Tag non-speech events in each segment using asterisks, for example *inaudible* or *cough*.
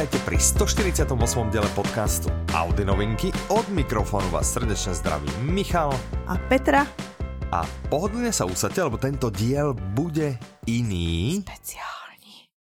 vítajte pri 148. diele podcastu Audi novinky. Od mikrofónu vás srdečne zdraví Michal a Petra. A pohodlne sa usadte, lebo tento diel bude iný. Speciál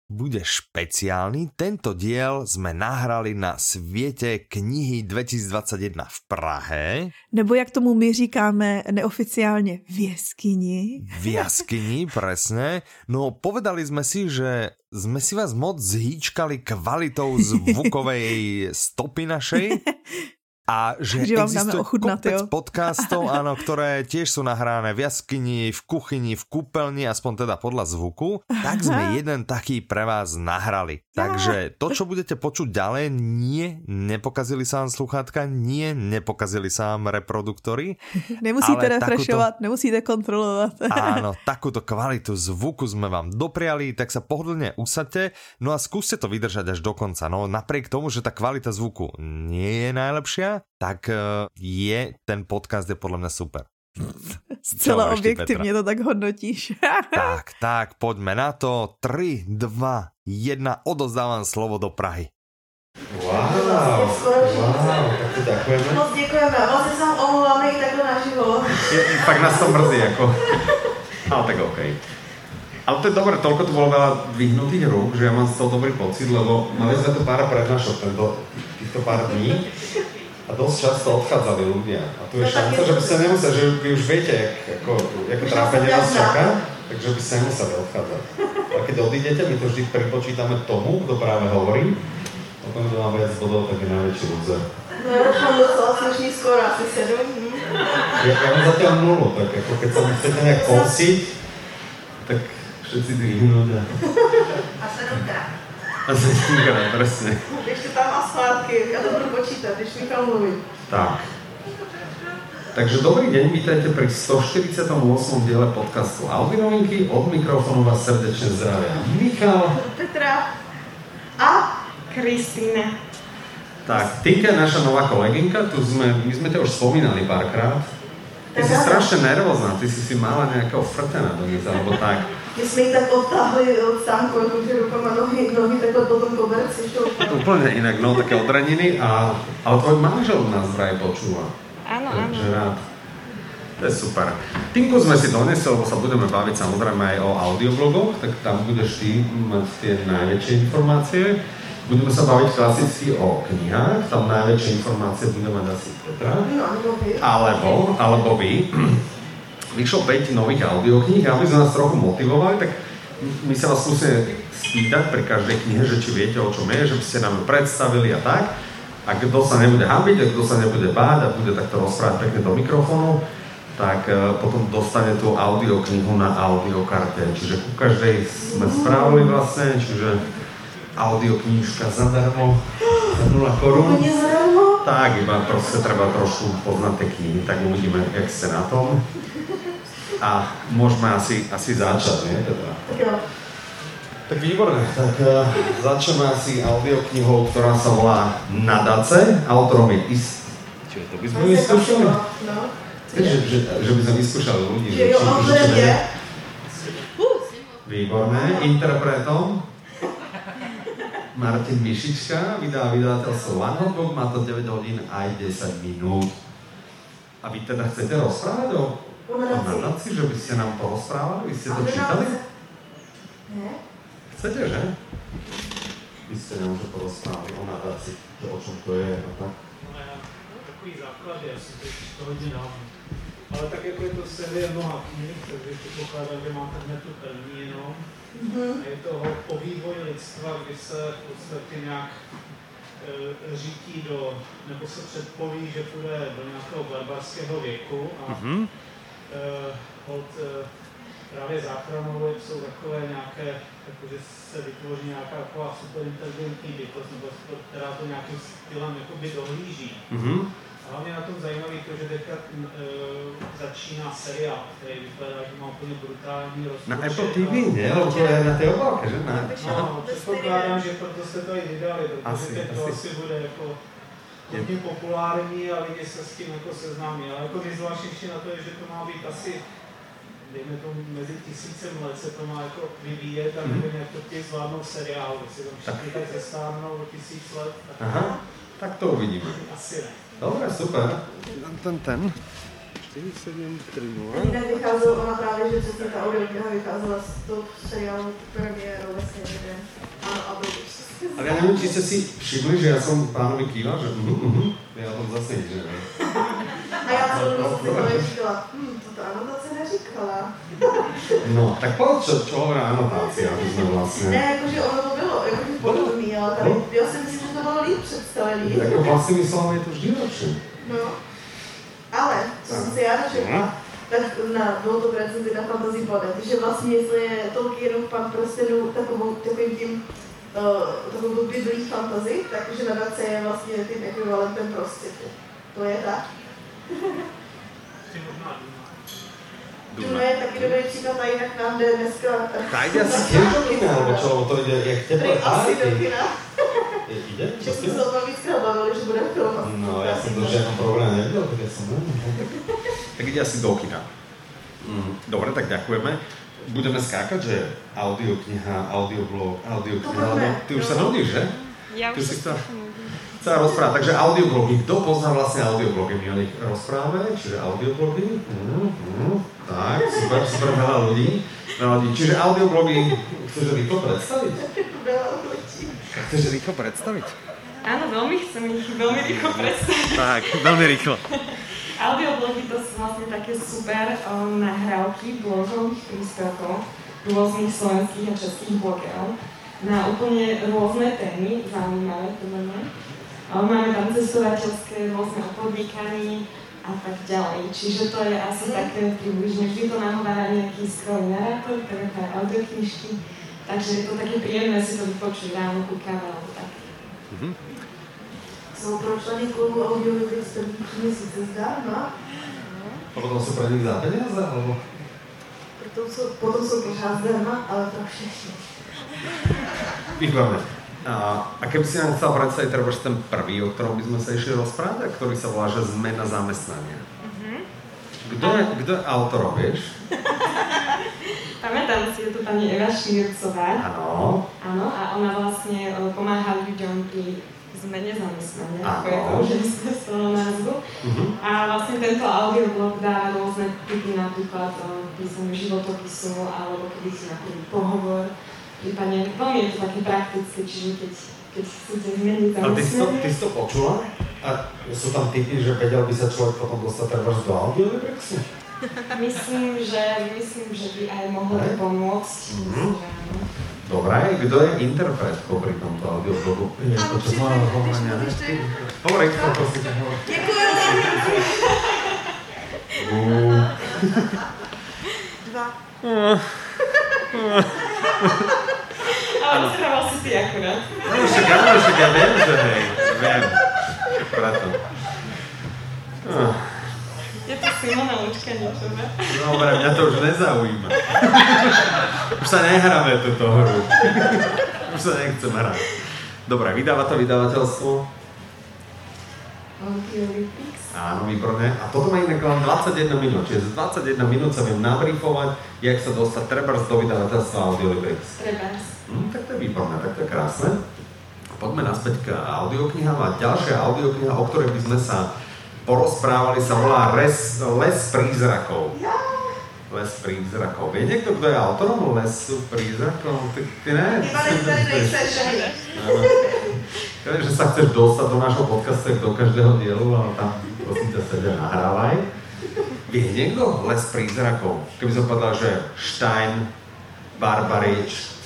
bude špeciálny. Tento diel sme nahrali na světě knihy 2021 v Prahe. Nebo jak tomu my říkáme neoficiálně v jeskyni. V jaskyni, *laughs* presne. No povedali sme si, že sme si vás moc zhýčkali kvalitou *laughs* zvukovej stopy našej. *laughs* A že, že existuje kopec podcastov, *laughs* áno, ktoré tiež sú nahrané v jaskyni, v kuchyni, v kúpeľni, aspoň teda podľa zvuku, tak sme jeden taký pre vás nahrali. Takže to, čo budete počuť ďalej, nie, nepokazili sa vám sluchátka, nie, nepokazili sa vám reproduktory. *laughs* Nemusíte refrešovať, takúto, nemusíte kontrolovať. *laughs* Áno, takúto kvalitu zvuku sme vám dopriali, tak sa pohodlne usadte, no a skúste to vydržať až do konca. No napriek tomu, že tá kvalita zvuku nie je najlepšia, tak eh, je ten podcast je podľa mňa super. *laughs* Zcela objektívne to tak hodnotíš. *laughs* tak, tak, poďme na to. 3, 2, 1, odozdávam slovo do Prahy. Wow, wow, tak to ďakujeme. Moc děkujeme, vlastně sa omlouváme i takhle naživo. Fakt nás to mrzí, ako. Ale tak OK. Ale to je dobré, toľko tu bolo veľa dvihnutých rúk, že ja mám z toho dobrý pocit, lebo mali sme tu pár prednášok tento, týchto pár dní a dosť často odchádzali ľudia. A tu je no šanca, že by ste nemuseli, že vy už viete, jak, ako, ako trápenie vás čaká, takže by ste nemuseli odchádzať. A keď odídete, my to vždy pripočítame tomu, kto práve hovorí, a ten, kto má viac bodov, tak je najväčší loser. No ja už mám docela slušný skôr, asi 7. Ja, ja mám zatiaľ nulu, tak ako keď sa mi chcete nejak pomstiť, tak všetci dvihnúť a... A 7 krát. A 7 krát, presne. Ešte tam má svátky, ja to budu počítať, když Michal mluví. Tak. Takže dobrý deň, vítajte pri 148. diele podcastu Audi novinky. Od mikrofónu vás srdečne zdravia Michal, Petra a Kristýna. Tak, Tinka je naša nová kolegynka, tu sme, my sme ťa už spomínali párkrát. Ty si strašne nervózna, ty si si mala nejakého frtena doniesť, alebo tak. My sme ich tak odtáhli od stánku, akože rukama nohy, nohy takhle po tom koberci. Čo? Úplne inak, no, také odraniny, a, ale tvoj manžel nás vraj počúva. Áno, áno. Takže rád. To je super. Tinku sme si donesli, lebo sa budeme baviť samozrejme aj o audioblogoch, tak tam budeš ty mať tie najväčšie informácie. Budeme sa baviť klasicky o knihách, tam najväčšie informácie budeme mať asi Petra. No. Alebo, alebo vy vyšlo 5 nových audiokníh a aby sme nás trochu motivovali, tak my sa vás skúsime spýtať pri každej knihe, že či viete o čom je, že by ste nám ju predstavili a tak. A kto sa nebude hambiť, a kto sa nebude báť a bude takto rozprávať pekne do mikrofónu, tak uh, potom dostane tú audioknihu na audiokarte. Čiže ku každej sme spravili vlastne, čiže audioknížka zadarmo, 0 korún. Tak, iba proste treba trošku poznať tie knihy, tak uvidíme, jak ste na tom. A môžeme asi, asi začať, nie? Teda. Tak výborné, tak uh, začneme asi audioknihou, ktorá sa volá Nadace. Autorom je Is... Čiže to by sme vyskúšali? No. Že, že, že by sme vyskúšali ľudí. Že jo, autorem je. Výborné. Interpretom Martin Mišička, vydá vydateľstvo One Hot Book, má to 9 hodín aj 10 minút. A vy teda chcete rozprávať o O nadácii, že by ste nám porozprávali? Vy ste to čítali? Ne. Chcete, že? Vy ste nám to porozprávali o nadácii, že o čom to je a tak. No já, takový základ, já jsem to hodně dávno. Ale tak jako je to série mnoha knih, takže předpokládám, že máte hned tu první jenom. Mhm. A je to o, vývoji lidstva, kdy se v podstatě nějak e, řítí do, nebo se předpoví, že půjde do nějakého barbarského věku a Mhm. uh, od uh, právě záchranovou jsou takové nějaké, jakože se vytvoří nějaká taková superinteligentní bytost, nebo která to nějakým stylem jakoby dohlíží. Mhm. Hlavně na tom zajímavé to, že teďka uh, začíná seriál, který vypadá, že má úplně brutální rozpočet. Na Apple TV? Lebo to je na tej obálke, že? Na... No, předpokládám, že proto se to i vydali, protože Asi, to asi. asi bude jako hodně populární a lidi se s tím jako seznámí. Ale jako nejzvláštnější na to je, že to má být asi dejme tomu mezi tisícem let se to má jako vyvíjet a mm. nevím, jak to chtějí zvládnout seriál, jestli tam všichni tak zestárnou o tisíc let. Tak... Aha, tak to uvidíme. Asi ne. Dobre, super. Ten, ten. 473 Jinak vycházelo, ona právě, že přesně ta audiokniha vycházela z toho seriálu premiérou vlastně, že ano, a byl ale ja neviem, či ste si všimli, že ja som pánovi kýval, že uh, uh, ja o tom zase nič neviem. A já celou dobu si to říkala, hm, toto anotace neříkala. No, tak povedz, čo, čo hovorí anotácia, aby sme vlastne... Ne, jakože ono to bylo, jakože podobný, ale tady, já si myslím, že to bylo líp představený. Tak vlastnými slovami je to vždy lepšie. No, ale, co jsem si já dočetla, tak na, bylo to recenzi na Fantasy Planet, že vlastně jestli je Tolkienův pan prstenů takovou, takovým tím uh, takovou biblí fantasy, takže nadace je vlastně tím ekvivalentem prostitutu. To je tak? Duna je taky dobrý příklad a jinak nám jde dneska... Tak tiež do kina, alebo čo, to ide, jak teplé Asi do kina. Ide? Že jsme se o tom víckrát bavili, že bude film. No, ja som to žiadnom problém nevidel, tak ja som... Tak ide asi do kina. Mm, dobre, tak ďakujeme budeme skákať, že audiokniha, audioblog, audiokniha, alebo ty už sa nudíš, že? Ja ty už si chcela, chcela rozprávať. Takže audioblogy, kto pozná vlastne audioblogy? My o nich rozprávame, čiže audioblogy. Mm, mm, tak, super, super, veľa ľudí. Veľa ľudí. Čiže audioblogy, chceš rýchlo predstaviť? Chceš rýchlo predstaviť? Áno, veľmi chcem ich veľmi rýchlo predstaviť. Tak, veľmi rýchlo. *laughs* Audioblogy to sú vlastne také super um, nahrávky blogových príspevkov rôznych slovenských a českých blogerov na úplne rôzne témy, zaujímavé podľa mňa. Máme tam cestovateľské, rôzne o podnikaní a tak ďalej. Čiže to je asi také približne, vždy to nahovára nejaký skvelý narátor, tak ako aj audioknižky. Takže je to také príjemné si to vypočuť ráno ku káve alebo tak. Mm-hmm jsou pro členy klubu audiolivy měsíce zdarma. A potom jsou pro nich za alebo? Potom jsou, potom pořád zdarma, ale pro všechny. Výborné. A, a keby si nám chcel predstaviť treba ten prvý, o ktorom by sme sa išli rozprávať, ktorý sa volá, že zmena zamestnania. Mm-hmm. Kto, je, kto je vieš? *laughs* Pamätám si, je to pani Eva Šírcová. Áno. Áno, a ona vlastne e, pomáha ľuďom pri zmene zamestnania, ako je to *laughs* z toho názvu. Uh-huh. A vlastne tento audioblog dá rôzne typy, napríklad o písaniu životopisu, alebo kedy si napríklad pohovor, prípadne veľmi je to také praktické, čiže keď, keď chcete zmeniť. Ale ty si to, ty si to počula? A sú tam typy, že vedel by sa človek potom dostať treba do audiolibrexu? myslím, že, myslím, že by aj mohlo to pomôcť. Mm-hmm. Dobre, kto je interpret popri tomto audioblogu? Je to čo má hovania, ne? Hovor, to prosím. Děkuji. *laughs* Dva. Ale rozprával si ty akurát. No však áno, však ja viem, že hej, viem. Preto. Je to Simona Lučka niečo, ne? Dobre, mňa to už nezaujíma. Už sa nehráme túto hru. Už sa nechcem hrať. Dobre, vydáva to vydavateľstvo? Áno, výborné. A toto má inak len 21 minút, čiže z 21 minút sa viem nabrifovať, jak sa dostať trebárs do vydavateľstva Audiolibrix. Trebárs. Hm, tak to je výborné, tak to je krásne. Poďme naspäť k audioknihám a ďalšia audiokniha, o ktorej by sme sa porozprávali, sa volá Les, Les prízrakov. Les prízrakov. Vie niekto, kto je autorom Lesu prízrakov? Ty, ty ne? Ja viem, že sa chceš dostať do nášho podcastu do každého dielu, ale tam prosím ťa sede nahrávaj. Vie niekto Les prízrakov? Keby som povedal, že Stein, Barbarič,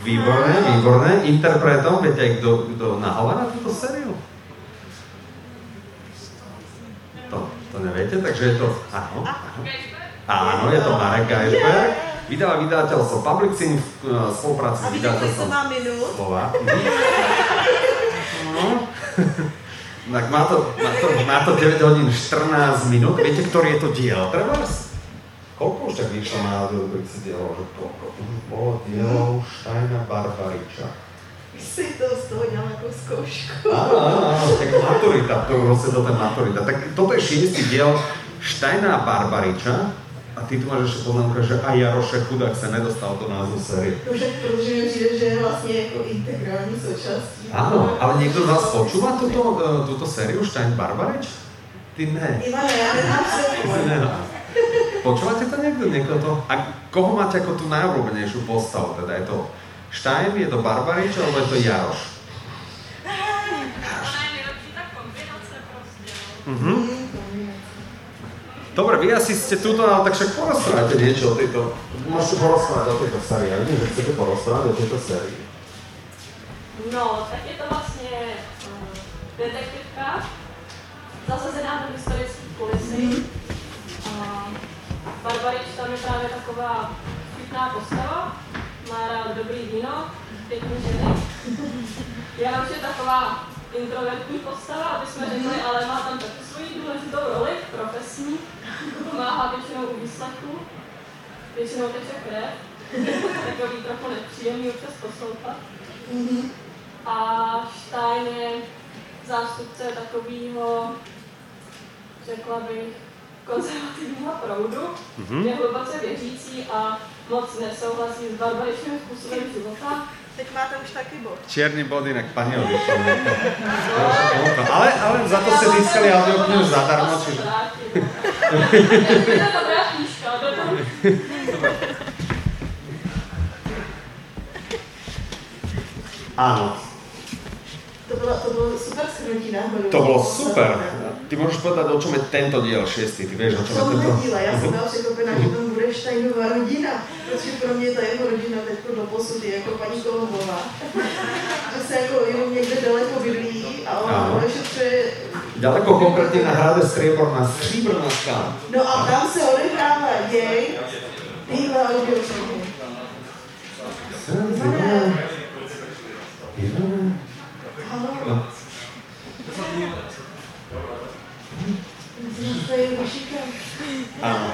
Výborné, výborné. Interpretom, viete aj kto, kto nahovára túto sériu? To neviete, takže je to... Áno, áno. Áno, je to Marek Geisberg. Vydáva vydateľstvo Publixing v e, spolupráci s vydateľstvom Slova. No. *laughs* Tak má to, má, to, má to 9 hodín 14 minút. Viete, ktorý je to diel? Trebárs? Koľko už tak vyšlo na audiobooks dielov? Že koľko? Bolo dielov Štajna Barbariča si to z toho nejakú skúšku. Áno, áno, áno, tak maturita, to je vlastne to ten maturita. Tak toto je šiestý diel Štajna Barbariča. A ty tu máš ešte poznámka, že aj Jaroše chudák sa nedostal do názvu série. Protože mi přijde, že je vlastně jako integrální součástí. Áno, ale niekto z vás počúva túto, e, túto sériu Stein Barbarič? Ty ne. Nemám Ty ne. Počúvate to niekto? niekto to? A koho máte ako tú najobľúbenejšiu postavu? Teda je to Stein, je to Barbarič, alebo je to Jaroš? Mhm. Dobre, vy asi ste tuto, ale tak však porozprávajte niečo o tejto... Môžete porozprávať o tejto sérii, ja vidím, že chcete porozprávať o tejto sérii. No, tak je to vlastně uh, detektivka, zasazená do historických kulisy. Mm. Uh, Barbarič tam je právě taková vtipná postava, má rád dobrý víno, pěkný ženy. *laughs* Já už je taková introvertní postava, aby jsme řekli, ale má tam taky svoji důležitou roli, profesní, pomáhá většinou u výslechu, většinou teče krev, *laughs* takový trochu nepříjemný občas poslouchat. Mm-hmm. A Stein je zástupce takového, řekla bych, konzervativního proudu, mm-hmm. je hluboce věřící a moc nesouhlasí s barbaričným způsobem života Teď máte už taky bod. Čierny bod inak pani odišla. ale, ale za to ste získali audioknihu zadarmo, čiže... Áno. To bylo, to bylo super shrnutí náhodou. To bolo super. Ty môžeš povedať, o čom je tento diel šiestý, ty vieš, o čom je tento... díle, já jsem byla překvapená, že tam bude Steinová rodina, protože pro mě ta jeho rodina teď do posud je jako paní Kolomová. že se jako jenom někde daleko bydlí a on Áno. ošetřuje... Ďaleko konkrétne na hrade Strieborná, Stříbrná skála. No a tam se odehrává děj téhle audioknihy. Halo. To je Vašíkem. Áno.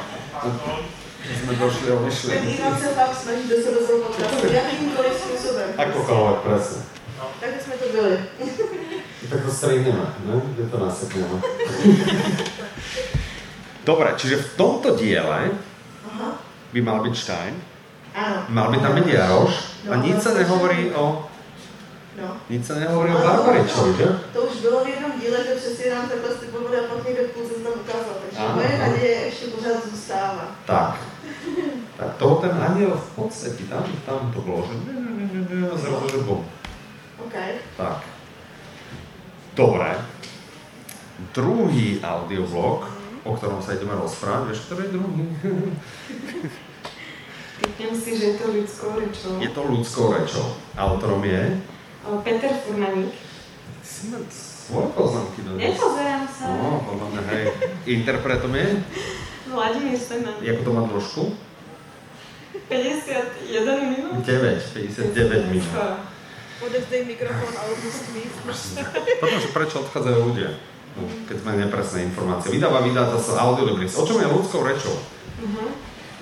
Sme došli o Ten myšlienky. Ivan se fakt snaží do sebe zopatrovat jakýmkoliv způsobem. Akokoľvek, presne. Tak jsme to byli. Tak to strihneme, ne? Kde to nasekneme? Dobre, čiže v tomto diele Aha. by mal byť Stein, Ano. mal by tam byť Jaroš a nič sa nehovorí o, No. nič sa nehovorí o Barbaričovi, že? To už bylo v jednom díle, že přesně nám takhle slipovali a pak někde v ano. naděje ještě pořád zůstává. Tak. Tak toho ten aniel v podstate, tam, tam to bolo, že a zrazu, že bum. OK. Tak. Dobre. Druhý audioblog, o ktorom sa ideme rozprávať, vieš, ktorý je druhý? Typnem si, že je to ľudskou rečou. Je to ľudskou rečou. Autorom je... Peter Furmaník. Si svoje poznámky dodnes. Nepozerám sa. No, podľa mňa, hej. Interpretom je? Vladimír Seman. Jako to má trošku? 51 minút. 9, 59 minút. Odevzdej mikrofon a opust Potom, že prečo odchádzajú ľudia? No, keď sme nepresné informácie. Vydáva vydáta sa Audiolibris. O čom je ľudskou rečou? Uh-huh.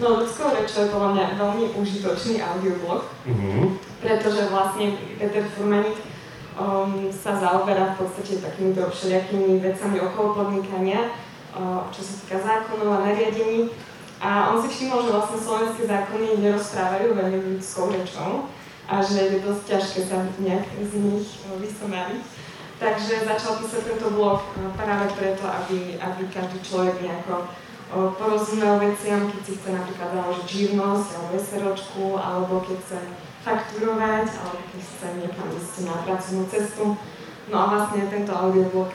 No, ľudskou rečou je podľa mňa veľmi užitočný audioblog, Uh-huh. pretože vlastne Peter Furmaník um, sa zaoberá v podstate takýmito všelijakými vecami okolo podnikania, uh, čo sa týka zákonov a nariadení. A on si všimol, že vlastne slovenské zákony nerozprávajú veľmi ľudskou rečou a že je dosť ťažké sa nejak z nich vysomáriť. Takže začal písať tento blog uh, práve preto, aby, aby každý človek nejako uh, porozumel veciam, keď si chce napríklad založiť živnosť alebo SROčku, alebo keď chce fakturovať, alebo keď chce niekam ísť na pracovnú cestu. No a vlastne tento audioblog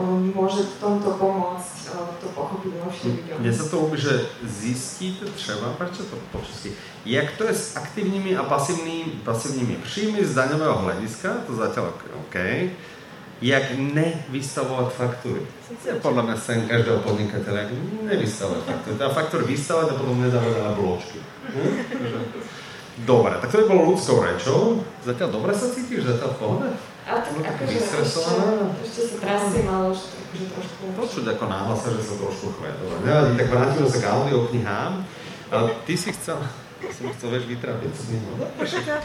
um, môže v tomto pomôcť uh, to pochopiť novším ľuďom. Mne sa to ľúbi, že zistiť treba, prečo to po česky, jak to je s aktívnymi a pasívnymi, pasívnymi príjmy z daňového hľadiska, to zatiaľ OK, jak nevystavovať faktúry. Ja podľa mňa sen každého podnikateľa, jak nevystavovať faktúry. Teda faktúry vystavovať a potom nedávať na bločky. Hm? Dobre, tak to by bolo ľudskou rečou. Zatiaľ dobre sa cítiš, zatiaľ v pohode? A tak No, akože ešte, ešte sa trasím, ale už akože trošku... Počuť ako náhlasa, že sa trošku chve. Dobre, nevadí, tak vrátime sa k audioknihám. Ale ty si chcel, som chcel, vieš, vytrapiť z neho.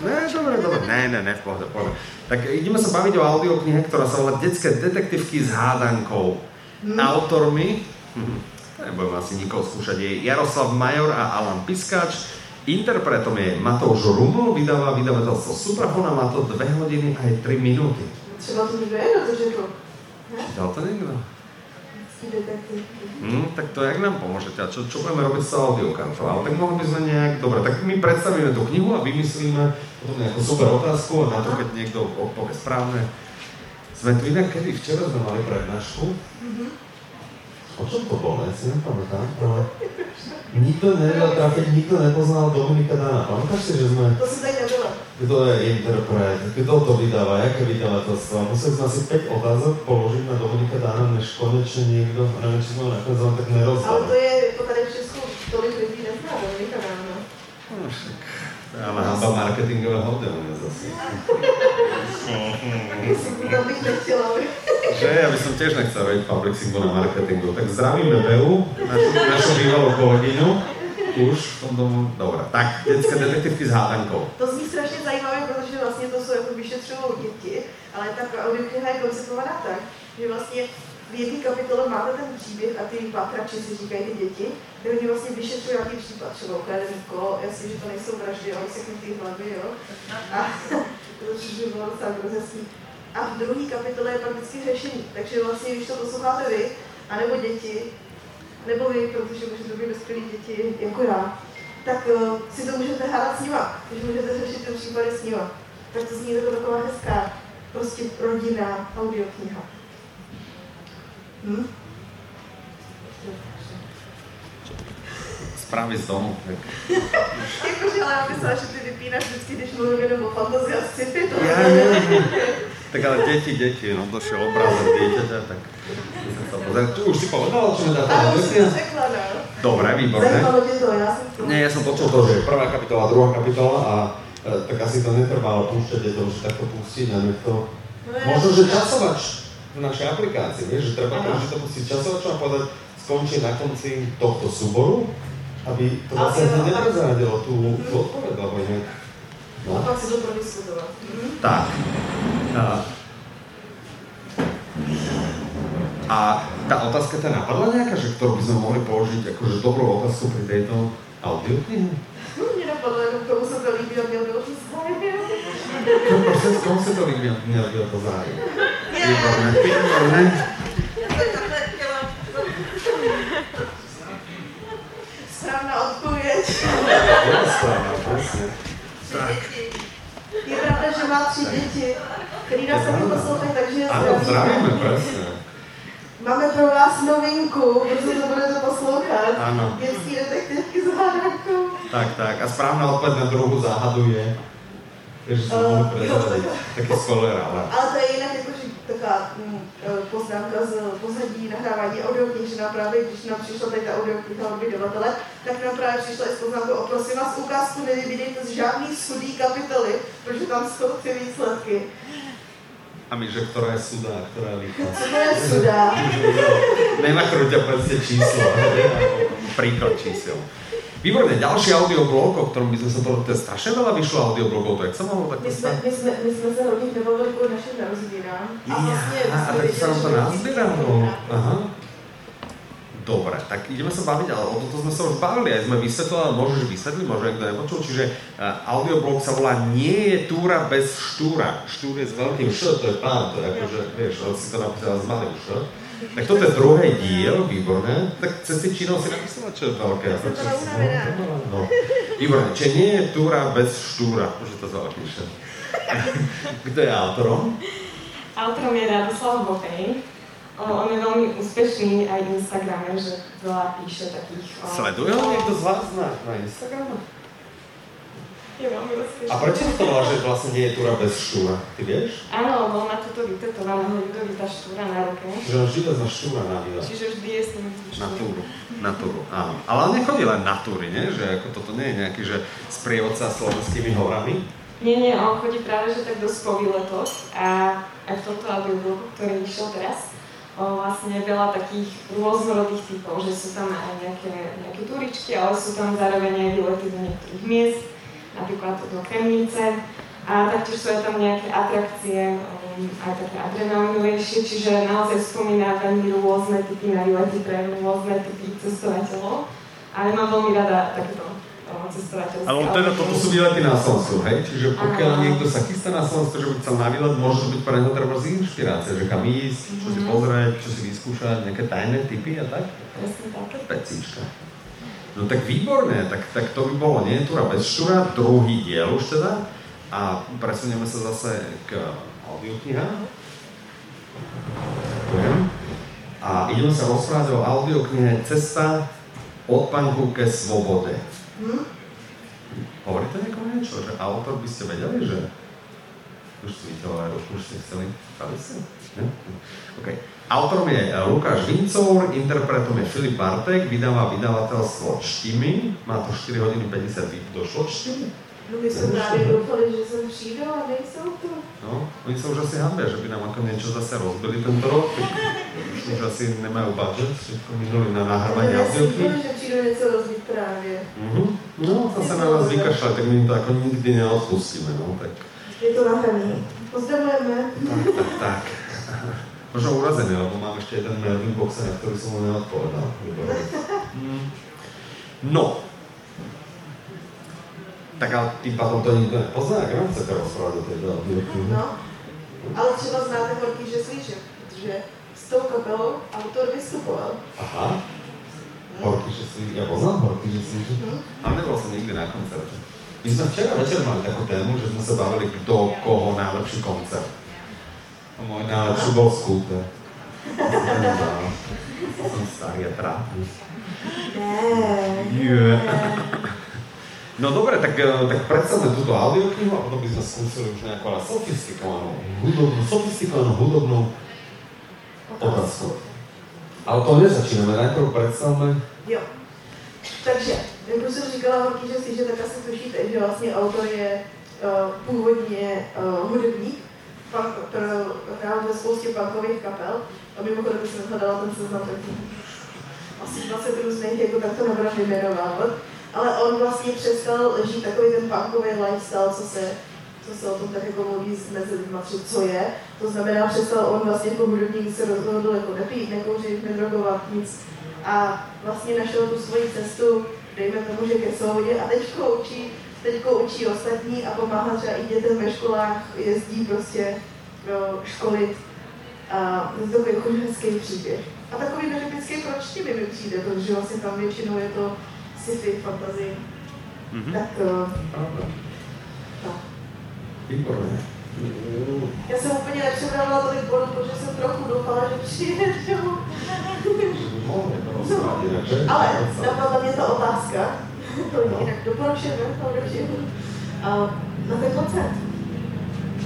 Ne, dobre, dobre. Ne, ne, ne, v pohode, pohode. Tak ideme sa baviť o audioknihe, ktorá sa volá Detské detektívky s hádankou. Autormi hm, nebudem asi nikoho skúšať, je Jaroslav Major a Alan Piskač. Interpretom je Matouš Ruml, vydáva vydavateľstvo Suprafona, má to 2 hodiny aj 3 minúty. Třeba to. Čítal niekto? Detektiv. Hm, tak to jak nám pomôžete? A čo, čo budeme robiť s audiokartou? Ale tak mohli by sme nejak... Dobre, tak my predstavíme tú knihu a vymyslíme potom nejakú super otázku a na to, keď niekto odpovie správne. Sme tu inak, kedy včera sme mali prednášku. O čom to bolo? Ja si nepamätám, ale nikto nevedel trafiť, nikto nepoznal Dominika Dana. Pamätáš si, že sme... To tady nebyla. Kto je interpret? Kto to vydáva? Jaké vydavateľstvo? Museli sme asi 5 otázok položiť na Dominika Dána, než konečne niekto, neviem, či sme ho nakoniec len tak Ale nerozdali. to je, tady v Česku tolik lidí nezná, Dominika Dána. No, však. To je ale hamba marketingového oddelenia zase. *laughs* To bych nechtěla. Že ja by som tiež nechcel robiť public symbol na marketingu. Tak zdravíme Beu, našu, našu bývalú kolegyňu. Už v tom domu. Dobre, tak detské detektivky s hádankou. To zní strašně zajímavé, protože vlastně to jsou jako vyšetřují děti, ale ta audiokniha je koncipovaná tak, že vlastně v jedné kapitole máte ten příběh a ty pátrači si říkají ty děti, kde oni vlastně vyšetřují nějaký případ, třeba ukradený kolo, jasně, že to nejsou vraždy, ale seknutý hlavy, jo. A *laughs* to by bylo docela grozesný. A v druhé kapitole je pak vždycky řešení, takže vlastně, když to posloucháte vy, anebo děti, nebo vy, protože můžete být dospělí děti jako já, tak uh, si to můžete hádat s nima, když můžete řešit ten případy s nima. Tak to zní jako taková hezká, prostě rodinná audiokniha. Hm? Správy z domu. Tak. *laughs* Jakože, ale já myslela, že ty vypínaš vždycky, když mluvím jenom o fantazii a sci-fi. To Ja, nie, Tak ale deti, deti, no došiel obrázok dieťaťa, tak. Tu už si povedal, čo mi dá Ale už to to. Dobre, výborné. To, to. Nie, ja som počul to, že je prvá kapitola, druhá kapitola a e, tak asi to netrvalo púšťať deťom, že takto pustiť a nech to... No je- Možno, že časovač v našej aplikácii, vieš, že treba Áno. použiť to pustiť časovačom a povedať, skončí na konci tohto súboru, aby to vlastne Áno, áno. neprezradilo tú, odpoveď, lebo inak... A No. pak si to prodiskutovat. Tak. A, tá otázka tá napadla nejaká, že ktorú by sme mohli položiť akože dobrú otázku pri tejto audioknihe? Napadlo, jenom komu se to měl bylo to zájem. No, komu sa to líbilo to zájem. Výborné, výborné. Odpověď. Jasná, presne. Je pravda, že má tři děti, který nás taky poslouchají, takže Áno, zdravíme, presne. Máme pro vás novinku, protože to budete poslouchat. Áno. Dětský detektivky s hádankou. Tak, tak. A správna odpoveď na druhú záhadu je... Že som mohli jo, prezradiť. Taký spoiler, ale... Ale to je jinak jakože taková eh, poznámka z pozadí nahrávání audioknih, že nám právě, když nám přišla tady ta audiokniha od vydavatele, tak nám právě přišla i s poznámkou, o prosím vás, ukázku nevydejte z žádný sudý kapitoly, protože tam jsou ty výsledky. A my, že ktorá je suda a ktorá je lichá. To je sudá? *laughs* Nenakrúťa proste číslo, *laughs* príklad čísel. Výborne, ďalší audioblog, o ktorom by sme sa to, to je strašne veľa vyšlo audioblogov, to jak sa mohlo My takto jsme, stať? my, jsme, my jsme se hodně nebavili kvůli našim narozeninám. A vlastně Ja, a tak sa nám to nazbieralo. Aha. Dobre, tak ideme sa baviť, ale o toto sme sa už bavili, aj sme vysvetlili, ale môžeš vysvetliť, možno niekto nepočul, čiže uh, audioblog sa volá Nie je túra bez štúra. Štúr je s veľkým š, to je pán, to je akože, vieš, on si to napísal s malým š. Tak toto je druhý diel, výborné. Tak cez tých činov si napísala, čo je veľké. Ja som unavená. no. Výborné, čiže nie je túra bez štúra, už je to za píše. *laughs* Kto je autorom? Autorom je Radoslav Bokej. O, on je veľmi úspešný aj Instagrame, že veľa píše takých... o, Sleduje ho niekto z vás na, na Instagrame? Je veľmi úspešný. A prečo to volá, že vlastne nie je túra bez štúra? Ty vieš? Áno, bol na toto vytetovaného Ludovita Štúra na ruke. Že on vždy bez štúra na výlet. Čiže vždy je s ním. Na túru. Na túru, áno. Ale on nechodí len na túry, nie? Že ako toto nie je nejaký, že sprievodca slovenskými horami. Nie, nie, on chodí práve že tak dosť po výletoch a aj v tomto audioblogu, ktorý vyšiel teraz, vlastne veľa takých rôznorodých typov, že sú tam aj nejaké, nejaké turičky, ale sú tam zároveň aj výlety do niektorých miest, napríklad do Kremnice, A taktiež sú aj tam nejaké atrakcie, um, aj také adrenalinovejšie, čiže naozaj spomína veľmi rôzne typy na výlety pre rôzne typy cestovateľov. Ale mám veľmi rada takéto cestovateľské. Ale teda toto sú výlety na Slovensku, hej? Čiže pokiaľ Aha. niekto sa chystá na Slovensku, že by chcel na výlet, môže to byť pre neho treba z inšpirácie, že kam ísť, čo si mhm. pozrieť, čo si vyskúšať, nejaké tajné typy a tak? Presne tak. Pecíčka. No tak výborné, tak, tak to by bolo nie Túra bez štúra, druhý diel už teda. A presunieme sa zase k audioknihám. A ideme sa rozprávať o audioknihe Cesta od panku ke svobode. Hm? Hovoríte niekomu niečo? Že autor by ste vedeli, že už si videl, už ste chceli si? Okay. Autorom je Lukáš Vincov, interpretom je Filip Bartek, vydáva vydavateľstvo Štimy, má to 4 hodiny 50 došlo Štimy? My jsme právě doufali, že sem přijdou a nejsou tu. No, oni sa už asi hambia, že by nám ako niečo zase rozbili tento rok, už, asi nemajú budget, všetko minuli na nahrávanie audiokníh. že přijdou něco rozbit právě. Uh-huh. No, to sa na nás vykašľa, tak my to ako nikdy neodpustíme, no, tak. Je to nahraný. Pozdravujeme. Tak, tak, tak. *laughs* Možno urazený, lebo mám ešte jeden mail v inboxe, na ktorý som mu neodpovedal. No, tak ale tým pádom to nikto nepozná, jak nám chcete rozprávať o audioknihe? No, ale třeba znáte Horký Žeslíček, protože s tou kapelou autor vystupoval. Aha. Horký Žeslíček, ja poznám Horký Žeslíček, hm? ale nebol som nikdy na koncerte. My sme včera večer mali takú tému, že sme sa bavili, kto koho najlepší koncert. A môj najlepší bol Scooter. Som starý a trápny. Yeah. No dobre, tak, eh, tak predstavme túto audioknihu a potom by sme skúsili už nejakú sofistikovanú, hudobnú, sofistikovanú hudobnú otázku. Ale to nezačínáme, najprv predstavme. Jo. Takže, jak už jsem říkala Horký, že si, že tak asi tušíte, že vlastně autor je uh, původně uh, hudebník, punk, hrál ve spoustě punkových kapel a mimochodem, jsem hledala ten seznam, tak asi 20 různých, jako tak to nebudu vyjmenovávat ale on vlastně přestal žít takový ten punkový lifestyle, co se, co se o tom tak jako mluví mezi lidmi, co je. To znamená, přestal on vlastně jako hudebník se rozhodl jako nepít, nekouřit, nedrogovat, nic. A vlastně našel tu svoji cestu, dejme tomu, že ke svobodě a teďko učí, teďko učí ostatní a pomáhá třeba i dětem ve školách, jezdí prostě do školit. A to je takový jako hezký příběh. A takový typický proč mi přijde, protože vlastně tam většinou je to sci-fi, fantasy, mm-hmm. tak uh, tak. Výborné. Já jsem úplně nepřipravila tolik bodů, protože jsem trochu doufala, že přijde no, Ale napadla mě ta otázka, to jinak doporučujeme, doporučujeme, na ten koncert.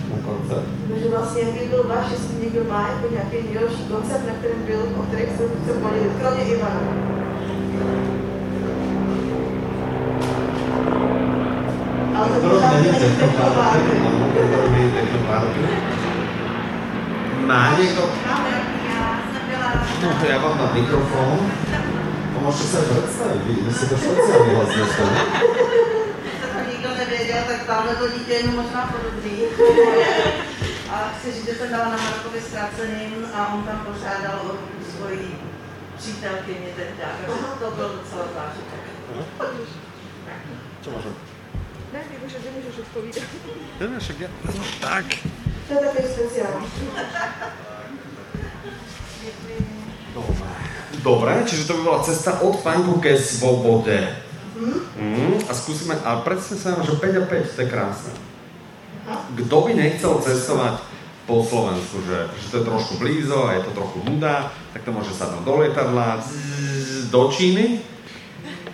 Na koncert. Takže vlastně, jaký byl váš, jestli někdo má jako nějaký nejlepší koncert, na kterém byl, o kterých se chce podělit, kromě Ivana. Má niekto? No, ja vám dám mikrofón. A môžete sa predstaviť, vy, ste to špeciálny hlas dneska, ne? to nikdo nevěděl, tak tamhle to dítě je možná podobný. A chci říct, že jsem dala na Markovi zkráceným a on tam požádal o svoji přítelkyni teď. To byl docela zážitek. Co môžem? Ne, nemůžeš, nemůžeš odpovídat. Ne, ne, však ja... No, tak. To je speciálne. Dobre. Dobre, čiže to by bola cesta od panku ke svobode. Mm. Mm, a skúsime, a predstavte sa, že 5 a 5, to je krásne. Kto by nechcel cestovať po Slovensku, že, že to je trošku blízo a je to trochu nuda, tak to môže sadnúť do lietadla do Číny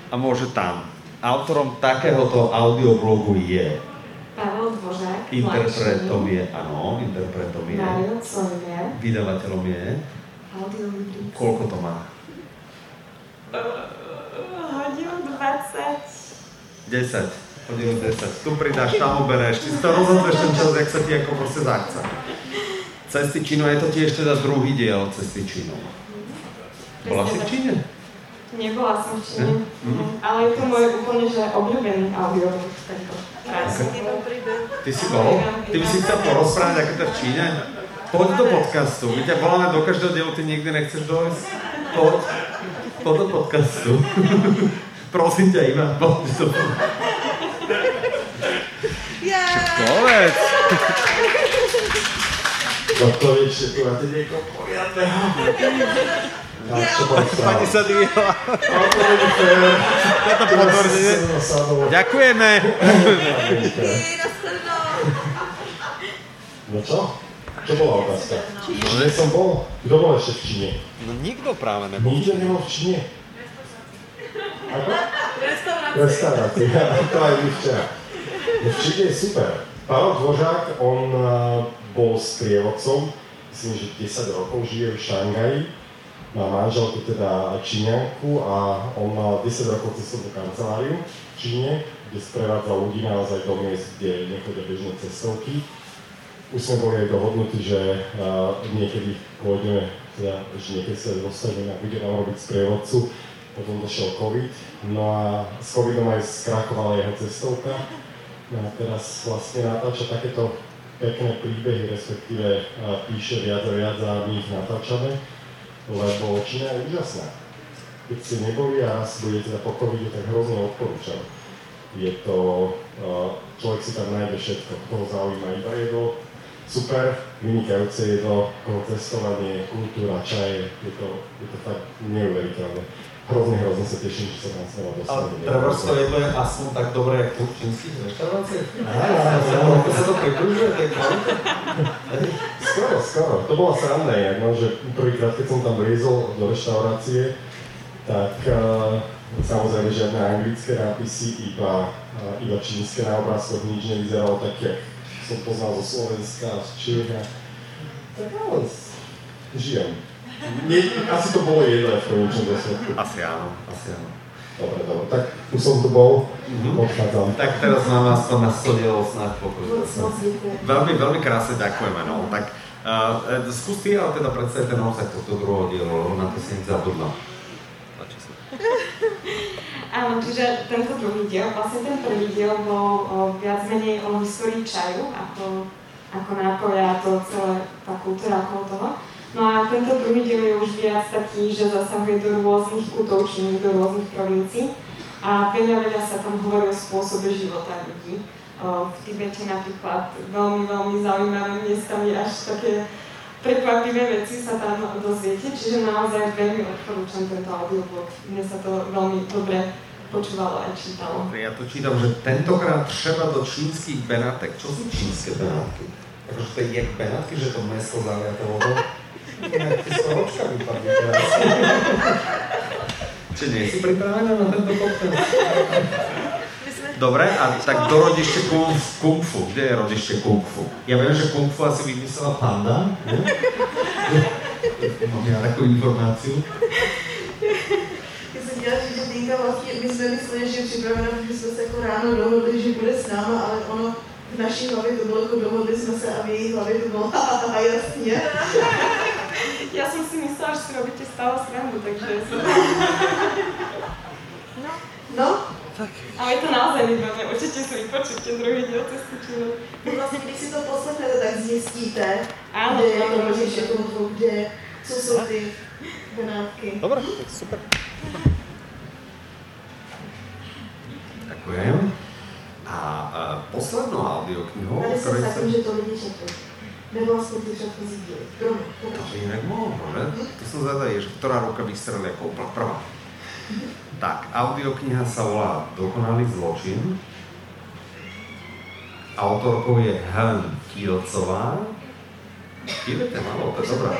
a môže tam autorom takéhoto audioblogu je Pavel Dvořák. Interpretom je, áno, interpretom je. Solivier. Vydavateľom je. Koľko to má? hodinu 20. 10. Hodinu 10. Tu pridáš, tam ubereš. Ty si to rozhoduješ ten čas, jak sa ti ako proste zachce. Cesty Čínu, je to tiež teda druhý diel Cesty Čínu. Bola si v Číne? Nebola som v Číne, mm-hmm. ale je to môj úplne že obľúbený. Krásny príbeh. Ty si bol? Ty by si chcel porozprávať, ako to v Číne? Poď do podcastu. My ťa voláme do každého dielu, ty nikdy nechceš dojsť. Poď. Poď do podcastu. *laughs* Prosím ťa, Ivan, poď do Povedz. No to vieš, že tu máte niekoho poriadného. Pani sa. Toto. Ďakujeme. No čo? Čo bola otázka? Kde som bol? Kto bol ešte v Číne? No nikto práve nebol. Nikto nebol v Číne. Ako? Reštaurácia. to aj my včera. No v Číne je super. Pavel Dvořák, on uh, bol s prievodcom, myslím, že 10 rokov žije v Šangaji, má manželku teda Číňanku a on mal 10 rokov cestovnú kanceláriu v Číne, kde sprevádza ľudí naozaj do miest, kde nechodia bežné cestovky. Už sme boli aj dohodnutí, že uh, niekedy pôjdeme, teda, že niekedy sa dostaneme a bude nám robiť sprievodcu. Potom došiel COVID, no a s COVIDom aj skrachovala jeho cestovka. No a teraz vlastne natáča takéto pekné príbehy, respektíve uh, píše viac a viac a my ich natáčame, lebo Čína je úžasná. Keď ste neboli a raz budete teda po covide, tak hrozne odporúčam. Je to, uh, človek si tam nájde všetko, koho zaujíma iba jedlo, super, vynikajúce jedlo, koho cestovanie, kultúra, čaje, je to, je to fakt neuveriteľné. Hrozne, hrozne sa teším, že sa tam znova dostaneme. treba to jedlo je aspoň tak dobré, jak tu v čínskych reštauráciách? Áno, áno, áno. Ako sa to približuje, tak Skoro, skoro. To bola sranda inak, no, že prvýkrát, keď som tam vliezol do reštaurácie, tak uh, samozrejme žiadne anglické nápisy, iba, uh, iba čínske na obrázkoch, nič nevyzeralo tak, jak som poznal zo Slovenska, z Čiech. a- Tak ale žijem. Nie, asi to bolo jedno v konečnom dôsledku. Asi áno, asi áno. Dobre, dobre, tak už som tu bol, Mhm. odchádzam. Tak teraz na 100 dielov snáď pokoj. Moc, moc děkuji. Veľmi, veľmi krásne ďakujeme, no. Tak uh, skús ty ale teda predstaviť ten obsah tohto druhého dielu, lebo na to si zabudla. Páči sa. *laughs* Áno, čiže tento druhý diel, vlastne ten prvý diel bol o, viac menej o histórii čaju, ako, ako nápoja a to celé, tá kultúra okolo toho. No a tento druhý diel je už viac taký, že zasahuje do rôznych kútov do rôznych provincií a veľa, veľa sa tam hovorí o spôsobe života ľudí. V Tibete napríklad veľmi, veľmi zaujímavé miestami, až také prekvapivé veci sa tam dozviete, čiže naozaj veľmi odporúčam tento audiobook. Mne sa to veľmi dobre počúvalo aj čítalo. Ja to čítam, že tentokrát treba do čínskych Benátek. Čo sú čínske Benátky? Akože to je Benátky, že to meso zaliate vodou? Inak ty skoročka vypadli teraz. Čiže nie si pripravená na tento podcast? Dobre, a tak do rodište kung, kung fu. Kde je rodište kung fu? Ja viem, že kung fu asi vymyslela panda. nie? *laughs* Mám ja takú informáciu. Já jsem chtěla říct, že Tinka vlastně, my jsme mysleli, že je připravena, že jsme se jako ráno dohodli, že bude s náma, ale ono v naší hlavě to bylo jako dohodli jsme se a v její hlavě to bylo *laughs* haha, jasně. Ja som si myslela, že si robíte stále srandu, takže som... No, Ale je to naozaj výborné, určite si vypočujte druhý diel cesty Čínu. no vlastně, když si to poslechnete, tak zjistíte, Áno, kde je to fu, kde, co jsou ty benátky. Dobre, tak super. Ďakujem. A uh, poslednou audioknihu, o ktorej sa... sakím, že to lidi četli. Nebo díly. Promiň, To by inak mohlo, že? To som zvedavý, že ktorá ruka vystrelí ako úplne prvá. *laughs* Tak, audiokniha sa volá Dokonalý zločin. Autorkou je Helen Kielcová. Kývete malo, to je dobré.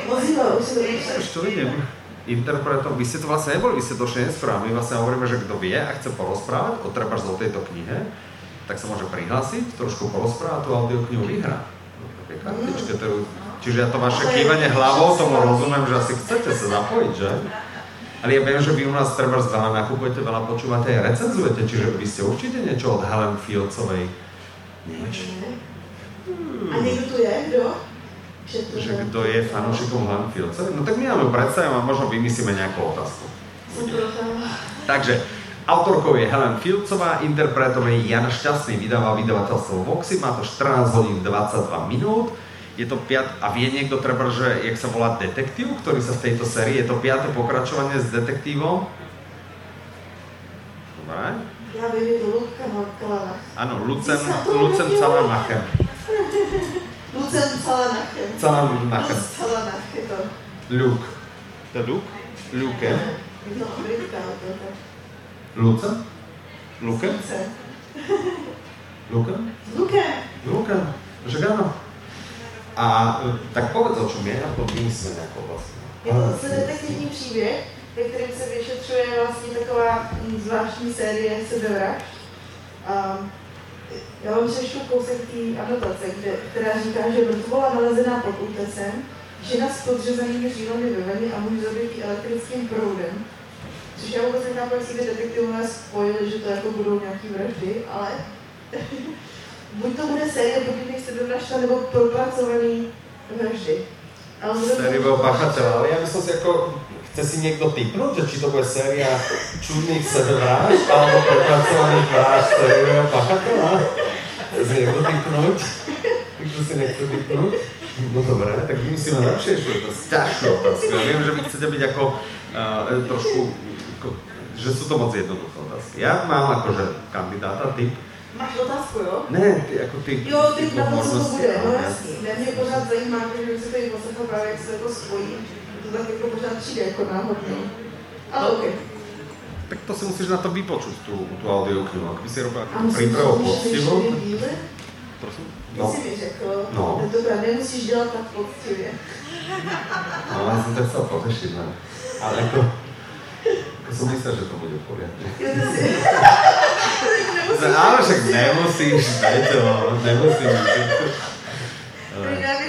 Už to vidím. Interpretom, vy ste to vlastne neboli, vy ste došli neskôr a my vlastne hovoríme, že kto vie a chce porozprávať o trebárs o tejto knihe, tak sa môže prihlásiť, trošku porozprávať, tú audioknihu vyhrá. No, Čiže ja to vaše kývanie hlavou, tomu rozumiem, že asi chcete sa zapojiť, že? Ale ja viem, že vy u nás treba veľa nakupujete, veľa počúvate aj recenzujete, čiže vy ste určite niečo od Helen Fieldsovej. Nič. A někdo tu je? Četl, Že kto je fanúšikom Helen Fieldsovej? No tak my ju predstavím a možno vymyslíme nejakú otázku. Takže, Autorkou je Helen Filcová, interpretom je Jan Šťastný, vydáva vydavateľstvo Voxy, má to 14 hodín 22 minút. Je to piat... A vie niekto treba, že jak sa volá detektív, ktorý sa v tejto sérii, je to piaté pokračovanie s detektívom? Dobre. Ja viem, je to Lutka Kalanach. Áno, Lucen, Lucen Calanachen. *laughs* Lucen je to. Luke. To Luke? Luke. No, britská autorka. Luca? Luke? Luce. Luke? Luke. Luke. Však áno. A tak povedz, o čom je a to vymyslíme ako vlastne. Je to detektivní příběh, ve kterém se vyšetřuje vlastně taková zvláštní série sebevražd. Um, já vám přečtu kousek té anotace, kde, která říká, že mrtvola nalezená pod útesem, žena s podřezanými žílami ve veni a muž zabitý elektrickým proudem. Což já vůbec nechápu, jak si ty detektivové spojili, že to jako budou nějaký vraždy, ale buď to bude série podivných sebevražd, nebo propracovaný vraždy. Sériového pachateľa, ale ja by som si ako, chce si niekto typnúť, že či to bude séria čudných sebevrážd, alebo prepracovaných vražd sériového pachateľa? Chce si niekto typnúť? Nikto si nechce typnúť? No dobré, tak vymyslíme lepšie, že to ťažšie otázky. Ja viem, že vy chcete byť ako uh, trošku, ako, že sú to moc jednoduché otázky. Ja mám akože kandidáta, typ. Máš otázku, jo? Ne, ty, ako ty, Jo, ty na to, co to bude, no áno, jasný. Ne, mě pořád zajímá, že si tady poslechla právě, jak se to spojí. To tak jako pořád přijde jako náhodně. Ale OK. Tak to si musíš na to vypočuť, tú, tú audioknihu. Ak by si robil A ako musíš prípravu poctivú, prosím. Ty No, si mi řekl, No. no. dobrá, nemusíš dělat tak poctivě. *laughs* no, ja som to chcel potešiť, no. Ale ako, ako som myslel, že to bude v poriadku. *laughs* Si... Ale však nemusíš, Peťo, nemusíš.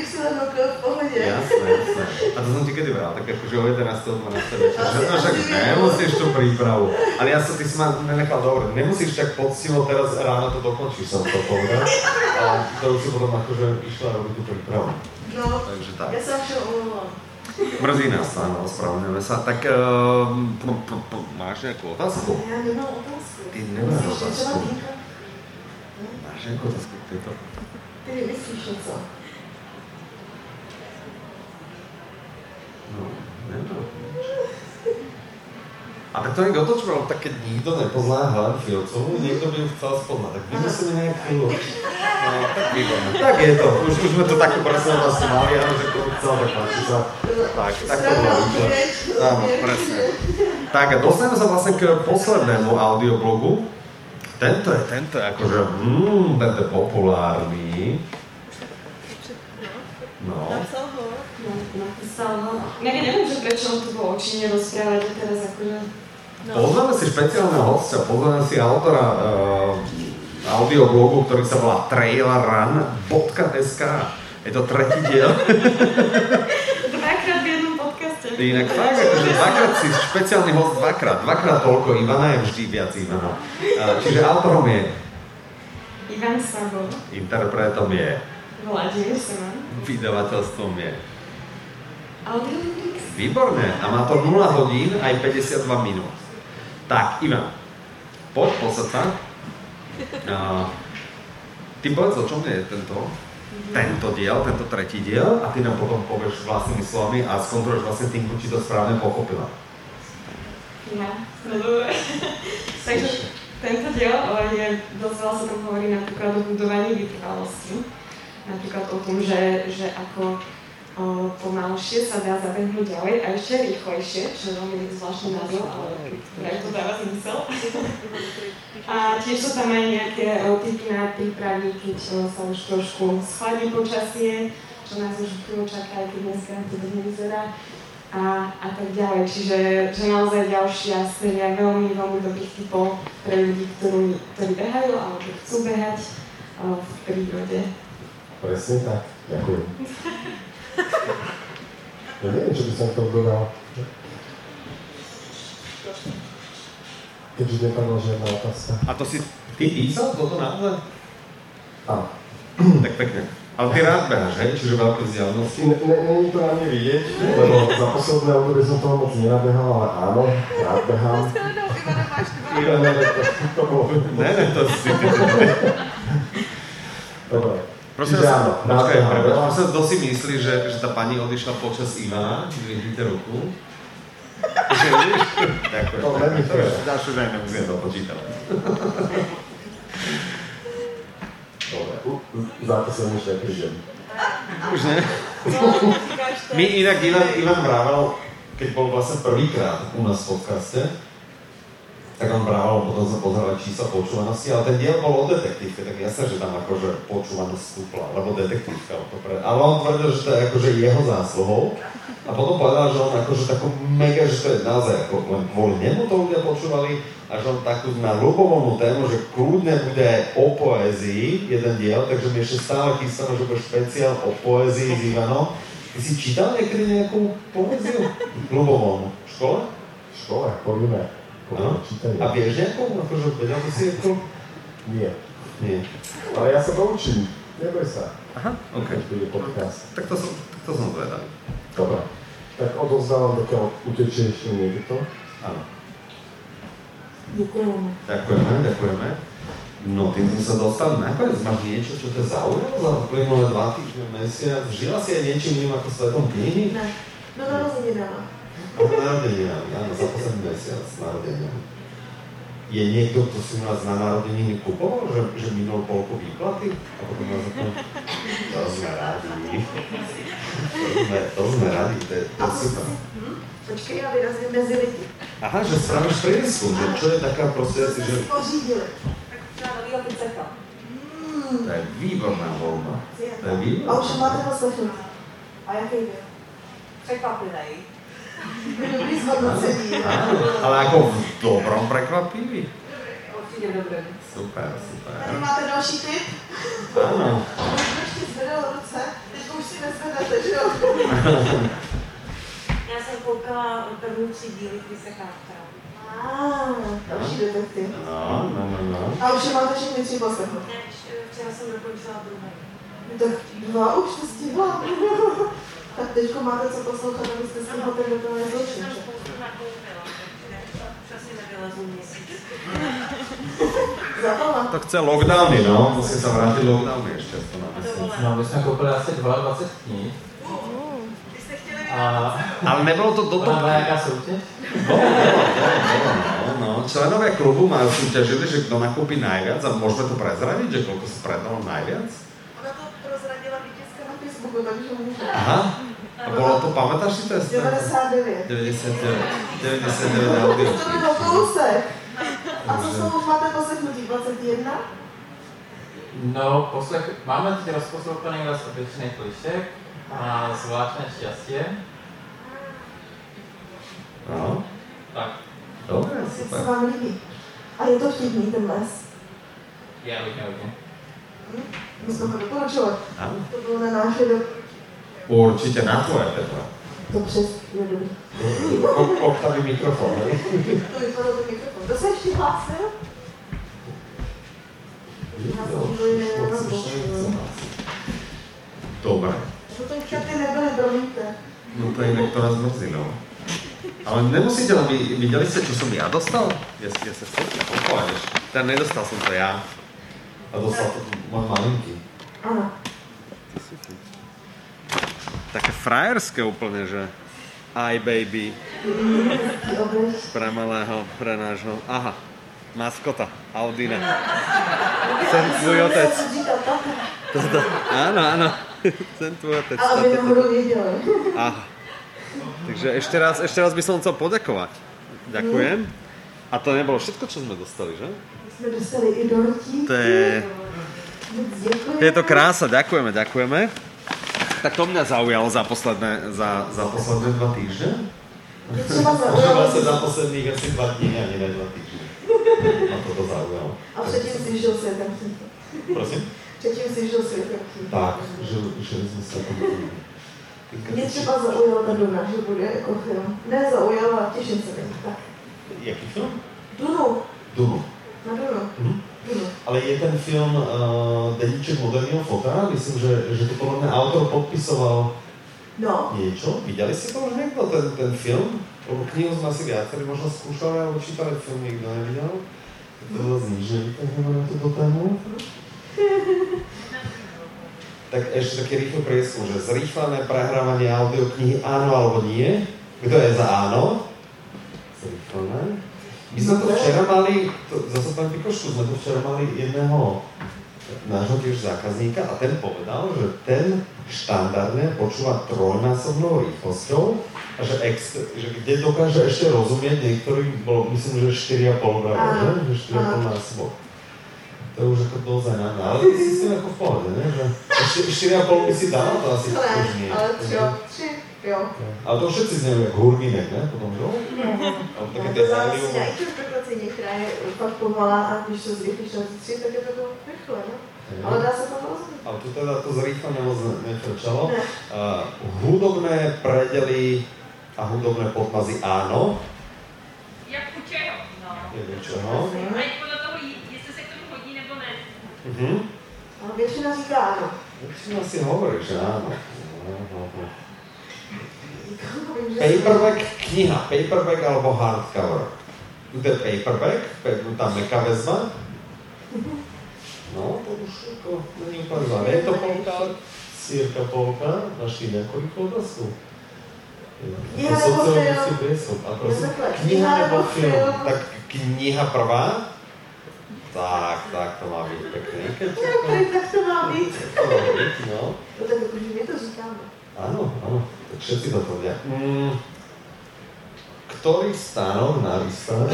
Si len okolo v. Jasné, jasné. A to som ti kedy bral, tak akože o 11. 12. večer. To však nemusíš tú prípravu. Ale ja som, ty si ma nenechal dobre. Nemusíš tak poctivo teraz ráno to dokončíš, som to povedal. A to už si potom akože išla robiť tú prípravu. No, Takže tak. já se vám všem omlouvám. Mrzí nás, áno, ospravedlňujeme sa. Tak uh, p, p, p, máš nejakú otázku? Já nemám otázku. Ty nemáš otázku. Máš nejakú otázku k tejto? Ty vymyslíš něco. No, nemám. A tak to niekto ale tak keď nikto nepozná Helen Filcovú, niekto by ju chcel spoznať. Tak vymyslíme nejakú... No, tak výborné. Tak je to. Už, už sme to takú presne vlastne mali, ale že to chcel, tak páči sa. Tak, tak to bolo. Áno, presne. Tak a dostaneme sa vlastne k poslednému audioblogu. Tento je, tento je akože, mm, tento je populárny. No. Napsal ho. No, napísal ho. Ja neviem, že prečo on tu bol očine rozprávať a teraz akože... Pozveme si špeciálneho hostia, pozveme si autora uh, audioblogu, ktorý sa volá trailerrun.sk. Je to tretí diel. *laughs* Dvakrát v jednom podcaste. Inak fakt, akože dvakrát si špeciálny host dvakrát. Dvakrát toľko Ivana je vždy viac Ivana. Uh, čiže autorom je, Ivan Sabo, interpretom je, Vladimír Seman, vydavateľstvom je. Audiolix. Výborné. A má to 0 hodín aj 52 minút. Tak, Ivan, poď, posaď sa. Uh, ty povedz, o čom je tento, tento diel, tento tretí diel a ty nám potom povieš vlastnými slovami a skontroluješ vlastne tým, či to správne pochopila. No, no dobre. *laughs* Takže tento diel je, dosť veľa sa tam hovorí napríklad o budovaní vytrvalosti. Napríklad o tom, že, že ako pomalšie sa dá zabehnúť ďalej a ešte rýchlejšie, čo je veľmi zvláštny názov, ale tak to dáva zmysel. A tiež sú tam aj nejaké typy na prípravy, keď o, sa už trošku schladí počasie, čo nás už chvíľu čaká, aj keď dneska to nevyzerá a, a tak ďalej. Čiže že naozaj ďalšia séria veľmi, veľmi dobrých typov pre ľudí, ktorí, ktorí behajú alebo chcú behať o, v prírode. Presne tak. Ďakujem. *laughs* Ja neviem, čo by som tomu dodal. Keďže nepadla žiadna otázka. A to si ty písal toto naozaj? Áno. Tak pekne. Ale ty rád beháš, hej? Čiže veľké vzdialenosti. Ne, ne, není to na mne vidieť, lebo za posledné obdobie som toho moc nenabehal, ale áno, rád behám. Ivane, to, to bolo... Ne, ne, to si... Dobre. Prosím vás, áno, počkaj, veľa. prosím vás, kto si myslí, že, že tá pani odišla počas Ivana? Vyhýte ruku. Že vidíš? *laughs* Ďakujem. To není fér. Ďalšiu že nemusím to počítať. Dobre, za to som už neprídem. Už ne? *laughs* My inak Ivan, Ivan Brával, keď bol vlastne prvýkrát u nás v podcaste, tak on brával, potom sme pozerali čísla počúvanosti, ale ten diel bol o detektívke, tak jasné, že tam akože počúvanosť stúpla, lebo detektívka. to pre... Ale on tvrdil, že to je akože jeho zásluhou. A potom povedal, že on akože takú mega, že to je naozaj ako len kvôli nemu to ľudia počúvali a že on takú na ľubovolnú tému, že kľudne bude o poézii jeden diel, takže my ešte stále chystáme, že bude špeciál o poézii s Ivanom. Ty si čítal niekedy nejakú poéziu? Ľubovolnú. V škole? V škole, povinné. Čítanie. A vieš nejakú? Akože vedel by si ako? Nie. Nie. Ale ja sa to učím. Neboj sa. Aha, OK. Keď bude podcast. Tak to som, tak to som zvedavý. Dobre. Tak odozdávam, dokiaľ utečieš niekto. Áno. Děkujeme. Ďakujeme, ďakujeme. No, tým sme sa dostali nakoniec. Máš niečo, čo ťa zaujalo za uplynulé dva týždne, mesiac? Žila si aj niečím iným ako svetom knihy? Ne. No narozeninama. A narodeninami, áno, za posledný mesiac s narodeninami. Je niekto, kto si u nás na narodeniny kupoval, že, že minul polku výplaty? A potom nás ako... To sme radi. To sme, to sme radi, to je, to A je super. Počkej, já vyrazím mezi lidi. Aha, že spravíš prieskum, že čo je taká proste, asi, že... pořídili? Třeba novýho pizzeka. Hmm. To je výborná voľba. To je A výborná. už máte poslechnutý. A jaký byl? Překvapivej. Ale ako v dobrom prekvapivý. Určitě dobrý. Super, super. Tady máte další tip. Áno. Už ještě zvedal ruce, teď už si nezvedáte, že jo? *laughs* Já jsem koukala první tři díly Krise Cartera. Ah, další detektiv. No, no, no, no. A už je máte všechny tři poslechnout. Ne, včera jsem dokončila druhé. Tak dva už to stihla. *laughs* tak teďko máte co poslouchat, abyste stihla ten dokonalý zločin, že? nakoupila, takže už asi nevylezu měsíc. *laughs* To chce lockdowny, no. Musí sa vrátiť lockdowny mesiac. No, my jsme koupili asi 22 knih. Chtěli A Ale nebolo to do toho... byla nějaká soutěž? Bolo, bolo, bolo, no, no. Členovia klubu majú súťažili, že kto nakúpi najviac a môžeme to prezradiť, že koľko sa predalo najviac? Ona to prozradila vítězka na Facebooku, takže. Aha. A bolo to, pamätáš si test? 99. 99. 99 audio. To byl kousek. A co už máte poslechnutí? 21? No, poslech, máme teď rozposlouchaný les obyčejných klišek a zvláštné šťastie. No, Tak, dobre, Jak se super. vám líbí? A je to vtipný ten les. já bych hodně. My jsme ho doporučovali. Áno. To bylo na náš. Určite na tvoje, Petra. To přes je dobrý. O- Oktavý mikrofón, hej? To vypadalo ten mikrofon. Kdo se ještě hlásil? Dobre. Potom chaty nebyly, promiňte. No to inak to raz mrzí, no. Ale nemusíte, vy, videli ste, čo som ja dostal? Ja, ja sa chcete popovedeš. Teda nedostal som to ja. A dostal to môj malinký. Ano. Také frajerské úplne, že aj baby pre malého, pre nášho. Aha, maskota, Audina. Sem tvůj otec. Toto, áno, áno. Sem tvoj otec. A aby Toto. náhodou věděli. Aha. Takže ešte raz, ešte raz by som chcel poďakovať. Ďakujem. A to nebolo všetko, čo sme dostali, že? My jsme dostali i dortíky. To je, je to krása, ďakujeme, ďakujeme. Tak to mňa zaujalo za posledné, za, za posledné dva týždne. Zaujalo. vlastne za posledných asi dva dní, ani ne dva týždne. *laughs* Ma toto zaujalo. A předtím si žil světem. Prosím? Předtím si žil světem. Tak, že, že sme sa tam... Mě třeba zaujala ta Duna, že bude jako film. Ne zaujala, těším se na. Tak. Jaký film? Dunu. Dunu. Na Dunu. Mhm. Ale je ten film uh, Dedíček moderního fotra? Myslím, že, že to podľa mňa autor podpisoval No. Niečo? Videli ste to už niekto, ten, ten film? Lebo knihu sme asi viacerí možno skúšali, alebo čítali film nikto nevidel. To zase nič nevytáhneme na túto tému. *laughs* tak ešte taký rýchly prieskum, že zrýchlené prehrávanie audioknihy áno alebo nie. Kto je za áno? Zrýchlené. My sme to včera mali, to, zase tam Pikošku, sme to včera mali jedného nášho tiež zákazníka a ten povedal, že ten štandardne počúva trojnásobnou rýchlosťou a že, ex, že kde dokáže ešte rozumieť niektorým, bolo myslím, že 4,5 gradu, že? Že 4,5 násobok. To už ako dosť na ale ty si s tým ako v pohode, ne? Že ešte 4,5 by si dal, to asi už nie. Ale čo, jo. Ale to všetci znajú ako hurminek, ne? Potom, jo? Ale také tie zálivu. Ja i to preklacenie, ktorá je pomalá a když to zrýchliš na 3, tak je to rýchle, ne? Ale dá sa to rozumiť. Ale tu teda to zrýchlenie moc nefrčalo. Uh, hudobné predely a hudobné podmazy áno. Jak u čeho? No. Jak u čeho? Aj podľa toho, jestli sa k tomu hodí nebo ne. Uh-huh. Ale většina říká áno. Väčšina si hovorí, že áno. Paperback kniha, paperback alebo hardcover. Tu je paperback, tá meká väzba. No, to už ako není úplne zlá. Je to polka, sírka polka, našli nejakú rýchlu otázku. Kniha nebo film? Prieskum. A prosím, kniha nebo film? Tak kniha prvá? Tak, tak to má byť pekne. Keď, tak to má byť. To má byť, no. No tak akože my to říkáme. Áno, áno, tak všetci to tvrdia. Mm, ktorý stánok na výstave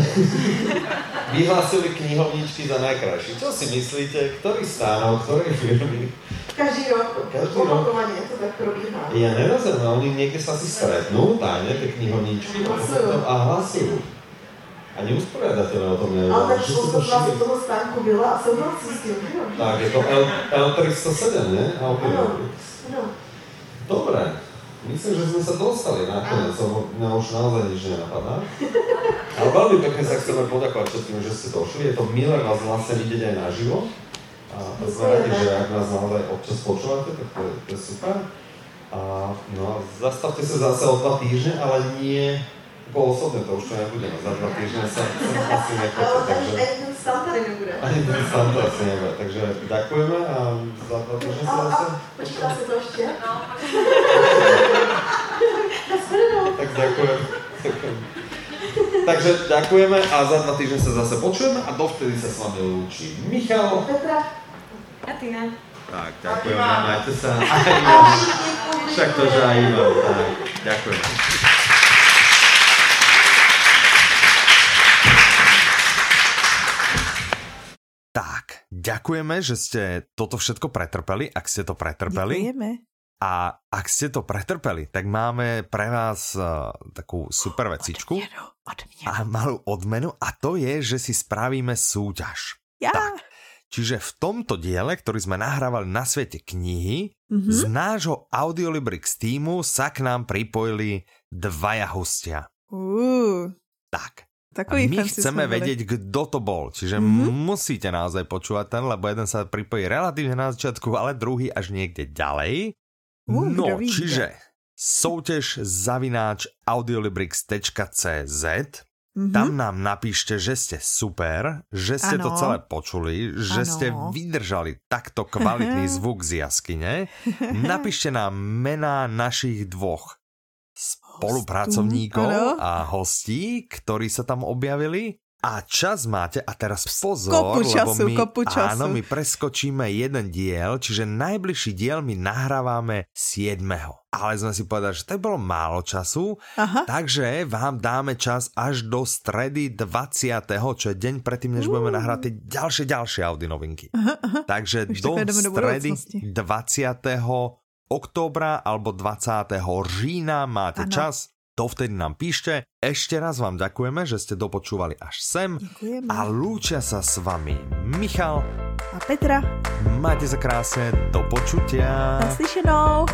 *laughs* vyhlásili knihovničky za najkrajší? Čo si myslíte, ktorý stánok, ktorej firmy? Každý rok, Každý opakovane to tak probíhá. Ja nerozumiem, oni niekde sa si stretnú, tajne, tie knihovničky, hlasujú. a hlasujú. A neusporiadateľe o tom nevedia. Ale tak spôsobná z toho stánku byla a souhlasí s tým? Tak, je to L, L307, ne? Áno, áno. Dobre, myslím, že sme sa dostali na konec, lebo mňa už naozaj nič nenapadá. *laughs* Ale veľmi pekne sa chceme poďakovať všetkým, že ste došli. Je to milé vás vlastne vidieť aj naživo. A sme radi, že ak nás naozaj občas počúvate, tak to je, to je super. A, no a zastavte sa zase o dva týždne, ale nie po osobne, to už to nebudeme. Za dva týždne sa, sa asi *laughs* nepočuť. Takže... Ani ten Santa nebude. Ani ten Santa asi nebude. Takže ďakujeme a za dva týždne sa zase... Počítá sa to ešte? No, tak ďakujem. Takže ďakujeme a za dva týždne sa zase počujeme a dovtedy sa s vami lúči Michal. Petra. A Tina. Tak, ďakujeme, majte sa. Aj. Však to, že aj Ivan. Tak, ďakujeme. Tak, ďakujeme, že ste toto všetko pretrpeli, ak ste to pretrpeli. Ďakujeme. A ak ste to pretrpeli, tak máme pre vás uh, takú super vecičku Odmienu, odmienu. a malú odmenu a to je, že si spravíme súťaž. Ja. Tak. Čiže v tomto diele, ktorý sme nahrávali na svete knihy, Mhm. z nášho Audiolibrix týmu sa k nám pripojili dvaja hostia. Uh, Tak. A takový my fancy chceme vedieť, kto to bol. Čiže Mhm. musíte naozaj počúvať ten, lebo jeden sa pripojí relatívne na začiatku, ale druhý až niekde ďalej. Uh, no, čiže soutěž zavináč audiolibrix.cz Mhm. tam nám napíšte, že ste super, že ste to Ano. celé počuli, že Ano. ste vydržali takto kvalitný *laughs* zvuk z jaskyne. *laughs* Napíšte nám mená našich dvoch spolupracovníkov a hostí, ktorí sa tam objavili. A čas máte, a teraz pozor, Kopu času, lebo my, kopu času. áno, my preskočíme jeden diel, čiže najbližší diel my nahrávame 7. Ale sme si povedali, že to bolo málo času, Aha. takže vám dáme čas až do stredy 20., čo je deň predtým, než budeme nahrať tie ďalšie, ďalšie Audi novinky. Takže Už do do stredy budoucnosti. 20. októbra alebo 20. října máte Ano. čas. Dovtedy nám píšte. Ešte raz vám ďakujeme, že ste dopočúvali až sem. Ďakujeme. A lúčia sa s vami Michal. A Petra, Majte sa krásne. Do počutia. naslyšenou.